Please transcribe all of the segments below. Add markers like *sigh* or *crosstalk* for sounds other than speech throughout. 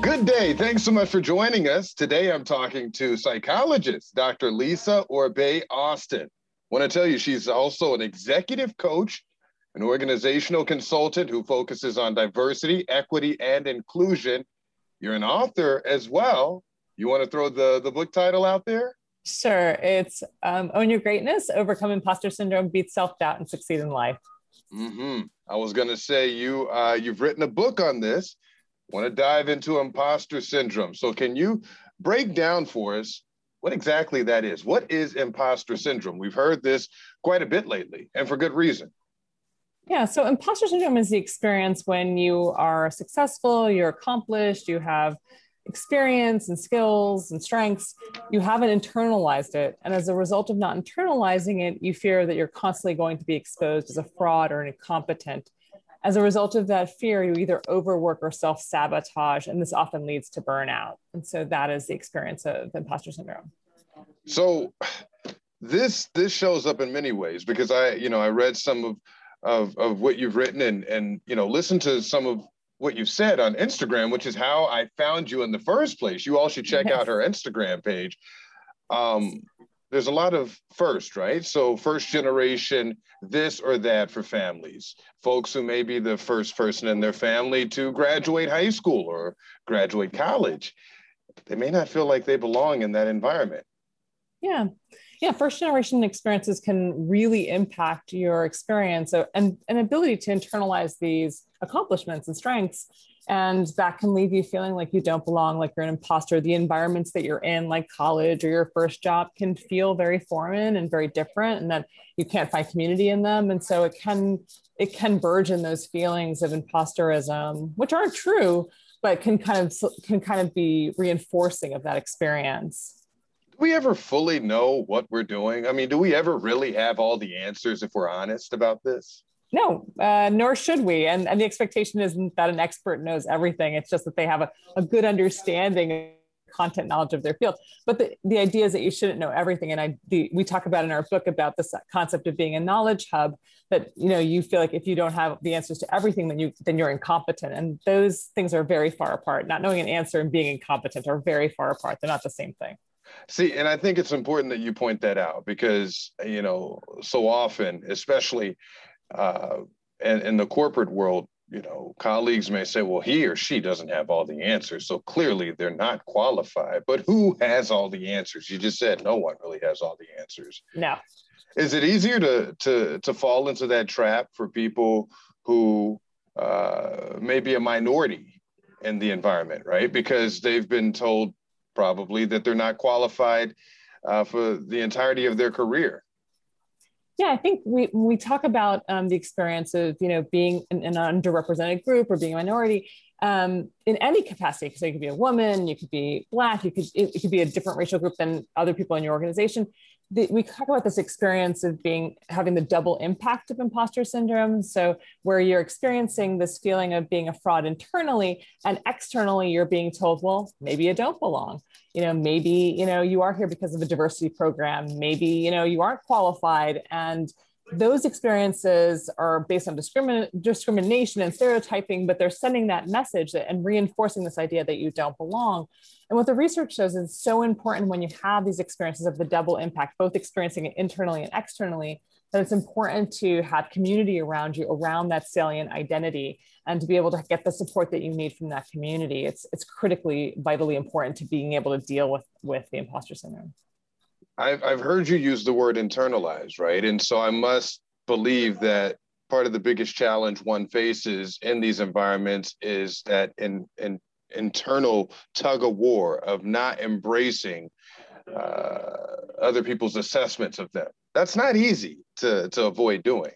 Good day. Thanks so much for joining us. Today I'm talking to psychologist Dr. Lisa Orbe Austin. Want to tell you she's also an executive coach, an organizational consultant who focuses on diversity, equity, and inclusion. You're an author as well. You want to throw the, the book title out there? Sure. It's um, Own Your Greatness, Overcome Imposter Syndrome, Beat Self Doubt, and Succeed in Life. Mm-hmm. I was going to say you uh, you've written a book on this. Want to dive into imposter syndrome. So can you break down for us what exactly that is? What is imposter syndrome? We've heard this quite a bit lately, and for good reason. Yeah, so imposter syndrome is the experience when you are successful, you're accomplished, you have experience and skills and strengths, you haven't internalized it. And as a result of not internalizing it, you fear that you're constantly going to be exposed as a fraud or an incompetent. As a result of that fear, you either overwork or self sabotage, and this often leads to burnout. And so that is the experience of imposter syndrome. So this this shows up in many ways because I, you know, I read some of of, of what you've written and and you know listen to some of what you've said on Instagram, which is how I found you in the first place. You all should check yes. out her Instagram page. Um, there's a lot of first, right? So first generation, this or that for families, folks who may be the first person in their family to graduate high school or graduate college. They may not feel like they belong in that environment. Yeah. Yeah. First generation experiences can really impact your experience uh, and an ability to internalize these accomplishments and strengths. And that can leave you feeling like you don't belong, like you're an imposter. The environments that you're in, like college or your first job, can feel very foreign and very different, and that you can't find community in them. And so it can it can verge in those feelings of imposterism, which aren't true, but can kind of can kind of be reinforcing of that experience we ever fully know what we're doing? I mean, do we ever really have all the answers if we're honest about this? No, uh, nor should we. And, and the expectation isn't that an expert knows everything. It's just that they have a, a good understanding content knowledge of their field. But the, the idea is that you shouldn't know everything. And I the, we talk about in our book about this concept of being a knowledge hub that you know you feel like if you don't have the answers to everything, then you then you're incompetent. And those things are very far apart. Not knowing an answer and being incompetent are very far apart. They're not the same thing. See, and I think it's important that you point that out because you know so often, especially uh, in, in the corporate world, you know, colleagues may say, well, he or she doesn't have all the answers. So clearly they're not qualified. But who has all the answers? You just said no one really has all the answers. No. Is it easier to to to fall into that trap for people who uh, may be a minority in the environment, right? Because they've been told probably that they're not qualified uh, for the entirety of their career. Yeah, I think we when we talk about um, the experience of you know being in, in, an underrepresented group or being a minority um, in any capacity, because you could be a woman, you could be black, you could it, it could be a different racial group than other people in your organization the, we talk about this experience of being having the double impact of imposter syndrome. So where you're experiencing this feeling of being a fraud internally and externally you're being told well maybe you don't belong. You know maybe you know you are here because of a diversity program. Maybe you know you aren't qualified. And those experiences are based on discrimin- discrimination and stereotyping, but they're sending that message that, and reinforcing this idea that you don't belong. And what the research shows is so important when you have these experiences of the double impact, both experiencing it internally and externally, that it's important to have community around you around that salient identity and to be able to get the support that you need from that community. It's, it's critically, vitally important to being able to deal with, with the imposter syndrome. I've, I've heard you use the word internalize, right? And so I must believe that part of the biggest challenge one faces in these environments is that in, in internal tug of war of not embracing uh, other people's assessments of them. That's not easy to, to avoid doing.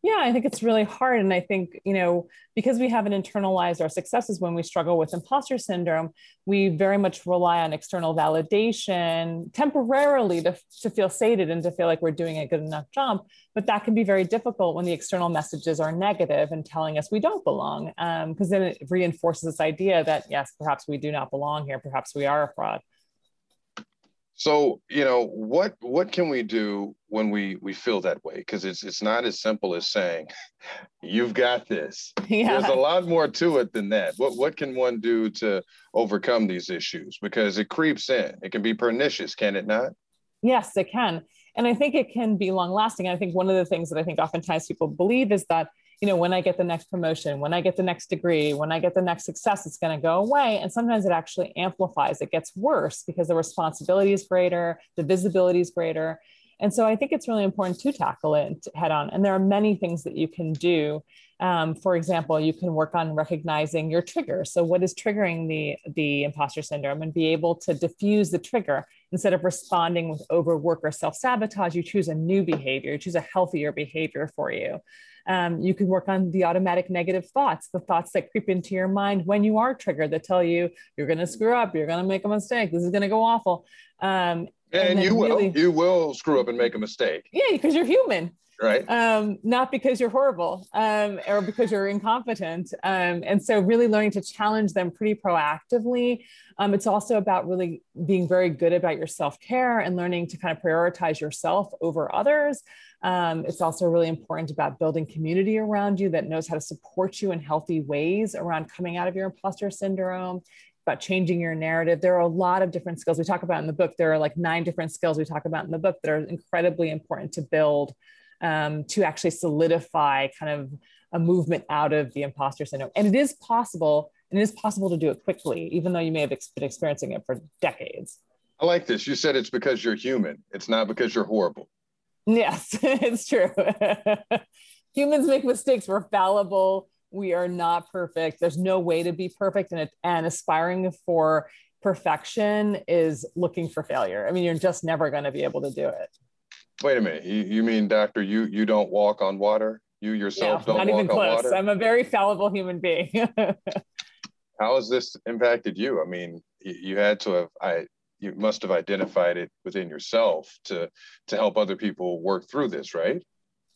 Yeah, I think it's really hard. And I think, you know, because we haven't internalized our successes when we struggle with imposter syndrome, we very much rely on external validation temporarily to, to feel sated and to feel like we're doing a good enough job. But that can be very difficult when the external messages are negative and telling us we don't belong, because um, then it reinforces this idea that, yes, perhaps we do not belong here, perhaps we are a fraud. So, you know, what what can we do when we we feel that way? Because it's it's not as simple as saying, *laughs* "You've got this." *laughs* Yeah. There's a lot more to it than that. What what can one do to overcome these issues? Because it creeps in. It can be pernicious, can it not? Yes, it can. And I think it can be long lasting. I think one of the things that I think oftentimes people believe is that you know, when I get the next promotion, when I get the next degree, when I get the next success, it's going to go away. And sometimes it actually amplifies, it gets worse because the responsibility is greater, the visibility is greater. And so I think it's really important to tackle it head on. And there are many things that you can do. Um, for example, you can work on recognizing your trigger. So, what is triggering the, the imposter syndrome and be able to diffuse the trigger instead of responding with overwork or self sabotage. You choose a new behavior, you choose a healthier behavior for you. Um, you can work on the automatic negative thoughts, the thoughts that creep into your mind when you are triggered that tell you you're going to screw up, you're going to make a mistake, this is going to go awful. Um, and, and you will, really, you will screw up and make a mistake. Yeah, because you're human. Right. Um, not because you're horrible um, or because you're incompetent. Um, and so, really learning to challenge them pretty proactively. Um, it's also about really being very good about your self care and learning to kind of prioritize yourself over others. Um, it's also really important about building community around you that knows how to support you in healthy ways around coming out of your imposter syndrome about changing your narrative. There are a lot of different skills we talk about in the book. There are like nine different skills we talk about in the book that are incredibly important to build um, to actually solidify kind of a movement out of the imposter syndrome. And it is possible, and it is possible to do it quickly, even though you may have been experiencing it for decades. I like this. You said it's because you're human. It's not because you're horrible. Yes, *laughs* it's true. *laughs* Humans make mistakes. We're fallible. We are not perfect. There's no way to be perfect. And, it, and aspiring for perfection is looking for failure. I mean, you're just never going to be able to do it. Wait a minute. You, you mean, doctor, you, you don't walk on water? You yourself don't walk on water? I'm not even close. I'm a very fallible human being. *laughs* How has this impacted you? I mean, you had to have, I, you must have identified it within yourself to to help other people work through this right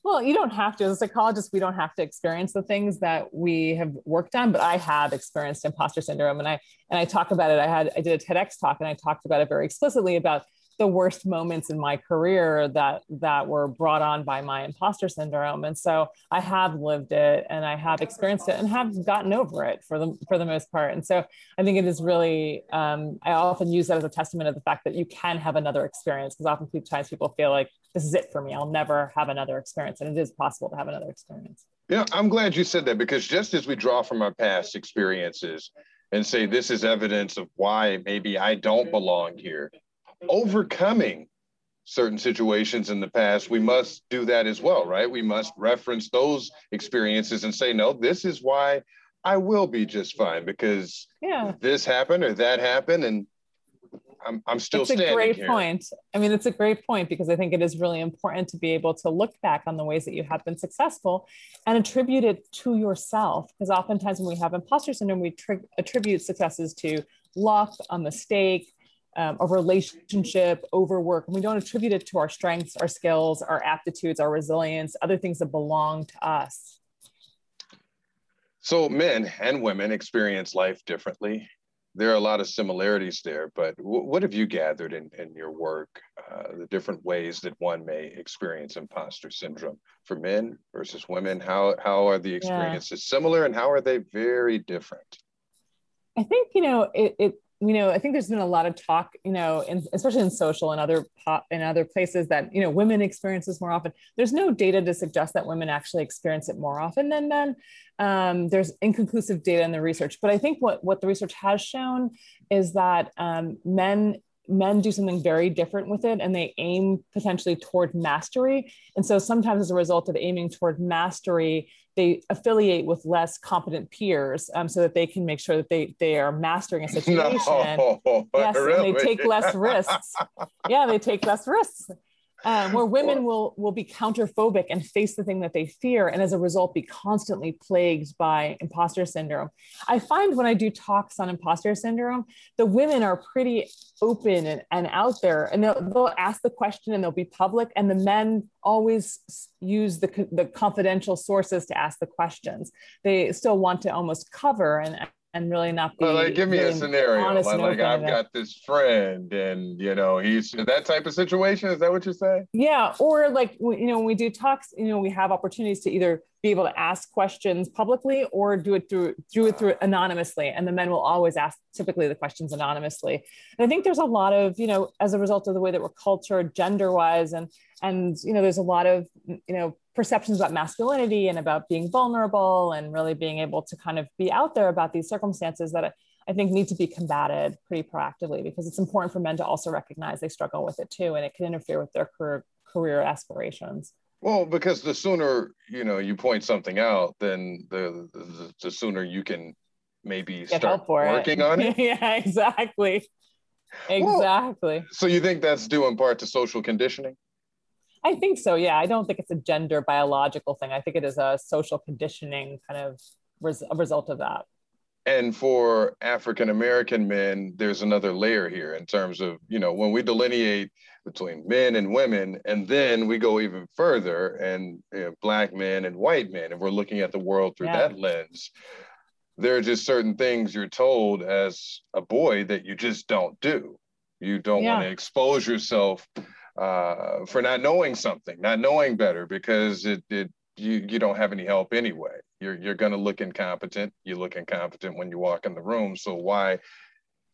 well you don't have to as a psychologist we don't have to experience the things that we have worked on but i have experienced imposter syndrome and i and i talk about it i had i did a tedx talk and i talked about it very explicitly about the worst moments in my career that that were brought on by my imposter syndrome. And so i have lived it and i have experienced it and have gotten over it for the for the most part. And so i think it is really um, i often use that as a testament of the fact that you can have another experience because oftentimes people feel like this is it for me. I'll never have another experience. And it is possible to have another experience. Yeah i'm glad you said that because just as we draw from our past experiences and say this is evidence of why maybe i don't belong here overcoming certain situations in the past, we must do that as well, right? We must reference those experiences and say, no, this is why I will be just fine because yeah. this happened or that happened. And I'm, I'm still it's a great here. point. I mean, it's a great point because I think it is really important to be able to look back on the ways that you have been successful and attribute it to yourself. Because oftentimes when we have imposter syndrome, we tri- attribute successes to luck, a mistake, um, a relationship, overwork, and we don't attribute it to our strengths, our skills, our aptitudes, our resilience, other things that belong to us. So, men and women experience life differently. There are a lot of similarities there, but w- what have you gathered in, in your work, uh, the different ways that one may experience imposter syndrome for men versus women? How, how are the experiences yeah. similar and how are they very different? I think, you know, it, it you know, I think there's been a lot of talk, you know, in, especially in social and other pop and other places that, you know, women experience this more often. There's no data to suggest that women actually experience it more often than men. Um, there's inconclusive data in the research, but I think what, what the research has shown is that um, men men do something very different with it and they aim potentially toward mastery. And so sometimes as a result of aiming toward mastery, they affiliate with less competent peers um, so that they can make sure that they, they are mastering a *laughs* situation. No, *laughs* yes, really? and they take less risks. yeah, they take less risks um, where women will will be counterphobic and face the thing that they fear and as a result be constantly plagued by imposter syndrome. I find when i do talks on imposter syndrome the women are pretty open and, and out there and they'll, they'll ask the question and they'll be public and the men always use the, the confidential sources to ask the questions. They still want to almost cover and and really not be. Well, like, give me really a scenario. Like, like I've got this friend, and you know, he's that type of situation. Is that what you're saying? Yeah, or like you know, when we do talks, you know, we have opportunities to either be able to ask questions publicly or do it through do it through anonymously, and the men will always ask typically the questions anonymously. And I think there's a lot of you know, as a result of the way that we're cultured, gender wise, and and you know, there's a lot of you know perceptions about masculinity and about being vulnerable and really being able to kind of be out there about these circumstances that. I, think need to be combated pretty proactively because it's important for men to also recognize they struggle with it too, and it can interfere with their career career aspirations. Well, because the sooner you know you point something out, then the the, the sooner you can maybe Get start working it. on it. *laughs* yeah, exactly. Exactly. So you think that's due in part to social conditioning? I think so. Yeah, I don't think it's a gender biological thing. I think it is a social conditioning kind of res- a result of that. And for African American men, there's another layer here in terms of, you know, when we delineate between men and women, and then we go even further and you know, black men and white men, and we're looking at the world through Yeah. that lens. There are just certain things you're told as a boy that you just don't do. You don't want to expose yourself uh, for not knowing something, not knowing better, because it, it you you don't have any help anyway. You're you're gonna look incompetent. You look incompetent when you walk in the room. So why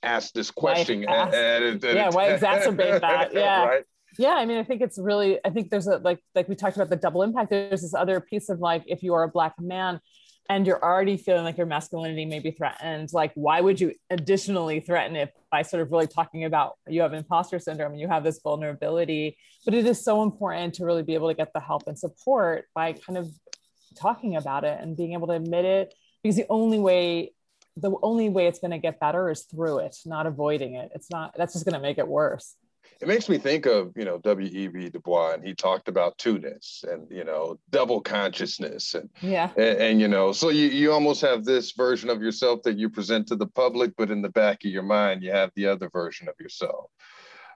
ask this question? ask- at- at- at- yeah, why exacerbate *laughs* that? Yeah. right. Yeah, I mean, I think it's really. I think there's a like like we talked about the double impact. There's this other piece of like if you are a black man and you're already feeling like your masculinity may be threatened, like why would you additionally threaten it by sort of really talking about you have imposter syndrome and you have this vulnerability? But it is so important to really be able to get the help and support by kind of talking about it and being able to admit it because the only way the only way it's going to get better is through it not avoiding it it's not that's just going to make it worse It makes me think of you know W.E.B. Du Bois, and he talked about two-ness and you know double consciousness and yeah and, and, you know so you, you almost have this version of yourself that you present to the public but in the back of your mind you have the other version of yourself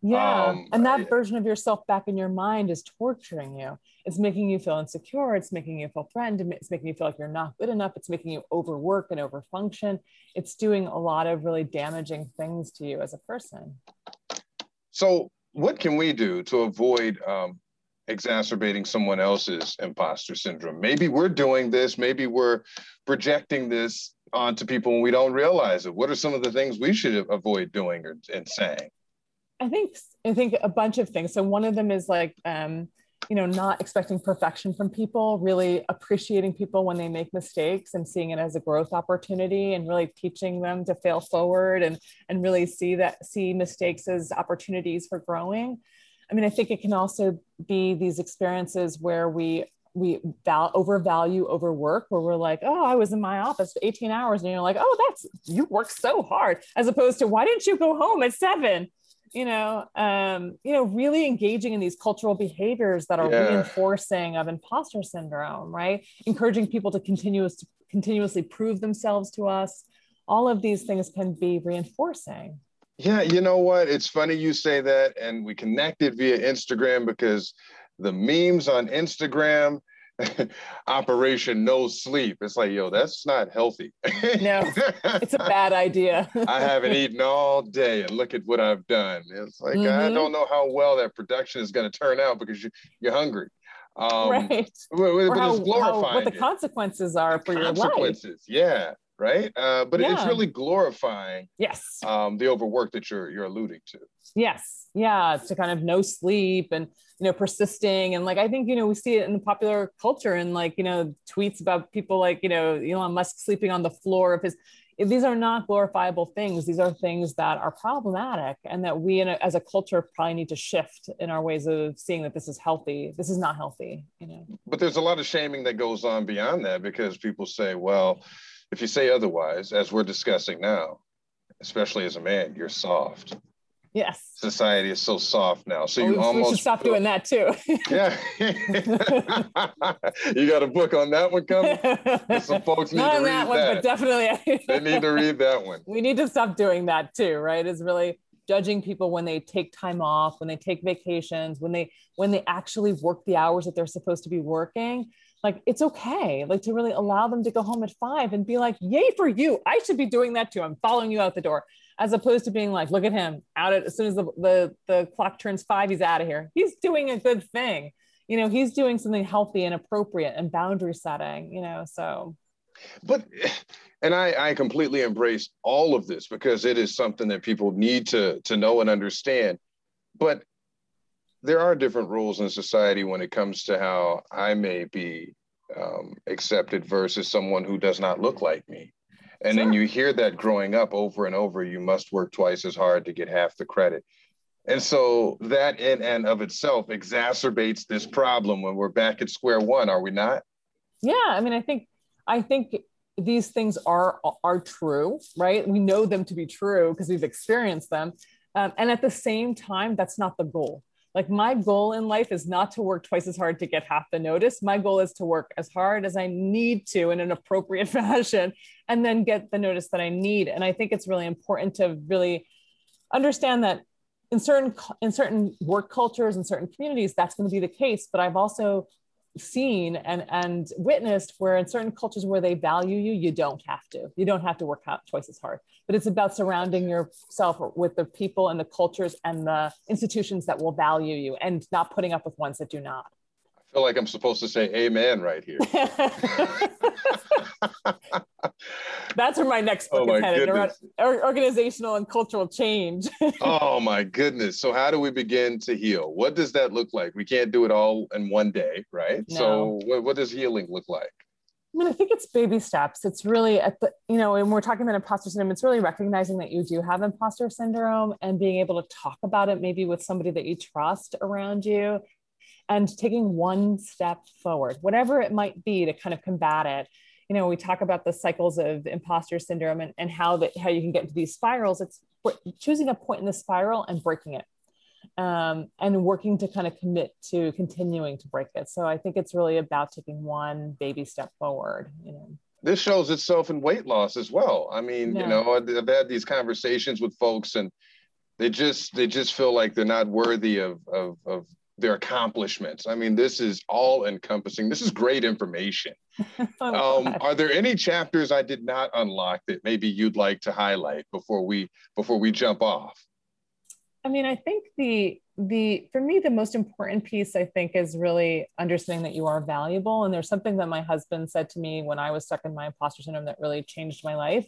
Yeah. Um, and that version of yourself back in your mind is torturing you. It's making you feel insecure. It's making you feel threatened. It's making you feel like you're not good enough. It's making you overwork and overfunction. It's doing a lot of really damaging things to you as a person. So what can we do to avoid um, exacerbating someone else's imposter syndrome? Maybe we're doing this maybe we're projecting this onto people and we don't realize it. What are some of the things we should avoid doing or, and saying? I think I think a bunch of things. So one of them is like um, you know, not expecting perfection from people, really appreciating people when they make mistakes and seeing it as a growth opportunity and really teaching them to fail forward and and really see that see mistakes as opportunities for growing. I mean, I think it can also be these experiences where we we val- overvalue overwork where we're like oh i was in my office for 18 hours and you're like oh that's you work so hard as opposed to why didn't you go home at seven you know um you know really engaging in these cultural behaviors that are Yeah. reinforcing of imposter syndrome right encouraging people to continuous continuously prove themselves to us all of these things can be reinforcing Yeah, you know what? It's funny you say that, and we connected via Instagram because the memes on Instagram, *laughs* Operation No Sleep. It's like, yo, that's not healthy. No, *laughs* it's a bad idea I haven't eaten all day, and look at what I've done. It's like I Mhm. don't know how well that production is going to turn out because you, you're hungry. Um, right But, but how, how what the it. consequences are for your life consequences. Yeah, right. Uh, but it's really glorifying yes. um, the overwork that you're you're alluding to. yes. Yeah to kind of no sleep and you know persisting. And like i think you know we see it in the popular culture and like you know tweets about people like you know elon musk sleeping on the floor of his these are not glorifiable things these are things that are problematic and that we in a, as a culture probably need to shift in our ways of seeing that this is healthy. This is not healthy you know. But there's a lot of shaming that goes on beyond that because people say, well, if you say otherwise, as we're discussing now, especially as a man, you're soft. yes Society is so soft now. So Well, you we, we almost should stop doing that too Yeah. *laughs* you got a book on that one coming? Some folks need *laughs* not to on read that one that. One, but definitely *laughs* They need to read that one. we need to stop doing that too right is really judging people when they take time off when they take vacations when they when they actually work the hours that they're supposed to be working like it's okay like to really allow them to go home at five and be like yay for you. I should be doing that too. I'm following you out the door. As opposed to being like look at him out at, as soon as the, the, the clock turns five he's out of here. He's doing a good thing. You know he's doing something healthy and appropriate and boundary setting you know so. But *sighs* and I, I completely embrace all of this because it is something that people need to to know and understand. But there are different rules in society when it comes to how I may be um, accepted versus someone who does not look like me. And sure. then you hear that growing up over and over, you must work twice as hard to get half the credit. And so that in and of itself exacerbates this problem when we're back at square one, are we not? Yeah, I mean, I think I think these things are are true, right? We know them to be true because we've experienced them. Um, and at the same time, that's not the goal. Like my goal in life is not to work twice as hard to get half the notice. My goal is to work as hard as I need to in an appropriate *laughs* fashion and then get the notice that I need. And I think it's really important to really understand that in certain in certain work cultures and certain communities that's going to be the case but i've also seen and and witnessed where in certain cultures where they value you you don't have to. You don't have to work out twice as hard. But it's about surrounding yourself with the people and the cultures and the institutions that will value you and not putting up with ones that do not feel like I'm supposed to say amen right here. *laughs* That's where my next book oh is headed around organizational and cultural change. *laughs* oh my goodness. So how do we begin to heal? What does that look like? We can't do it all in one day, right? No. So what, what does healing look like? I mean, I think it's baby steps. It's really at the, you know, and we're talking about imposter syndrome, it's really recognizing that you do have imposter syndrome and being able to talk about it maybe with somebody that you trust around you and taking one step forward, whatever it might be to kind of combat it. You know, we talk about the cycles of imposter syndrome and, and how that how you can get into these spirals. It's choosing a point in the spiral and breaking it. Um, and working to kind of commit to continuing to break it. So I think it's really about taking one baby step forward. You know this shows itself in weight loss as well. I mean, yeah. you know, I've had these conversations with folks and they just they just feel like they're not worthy of of, of their accomplishments. I mean, this is all encompassing. This is great information. *laughs* oh, um, are there any chapters I did not unlock that maybe you'd like to highlight before we before we jump off? I mean, I think the the for me the most important piece I think is really understanding that you are valuable. And there's something that my husband said to me when I was stuck in my imposter syndrome that really changed my life,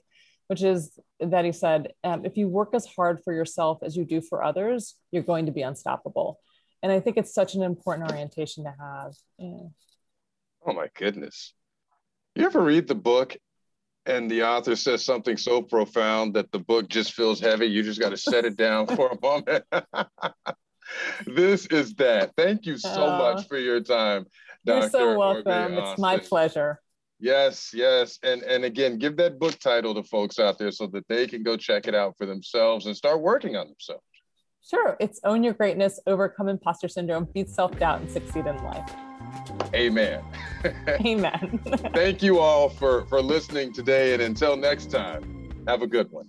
which is that he said, um, if you work as hard for yourself as you do for others, you're going to be unstoppable and i think it's such an important orientation to have yeah. oh my goodness you ever read the book and the author says something so profound that the book just feels heavy you just got to set it down for a moment *laughs* this is that thank you so uh, much for your time Dr. you're so welcome it's my pleasure Yes, yes. And and again, give that book title to folks out there so that they can go check it out for themselves and start working on themselves. Sure. It's own your greatness, overcome imposter syndrome, beat self doubt, and succeed in life. Amen. *laughs* Amen. *laughs* Thank you all for, for listening today. And until next time, have a good one.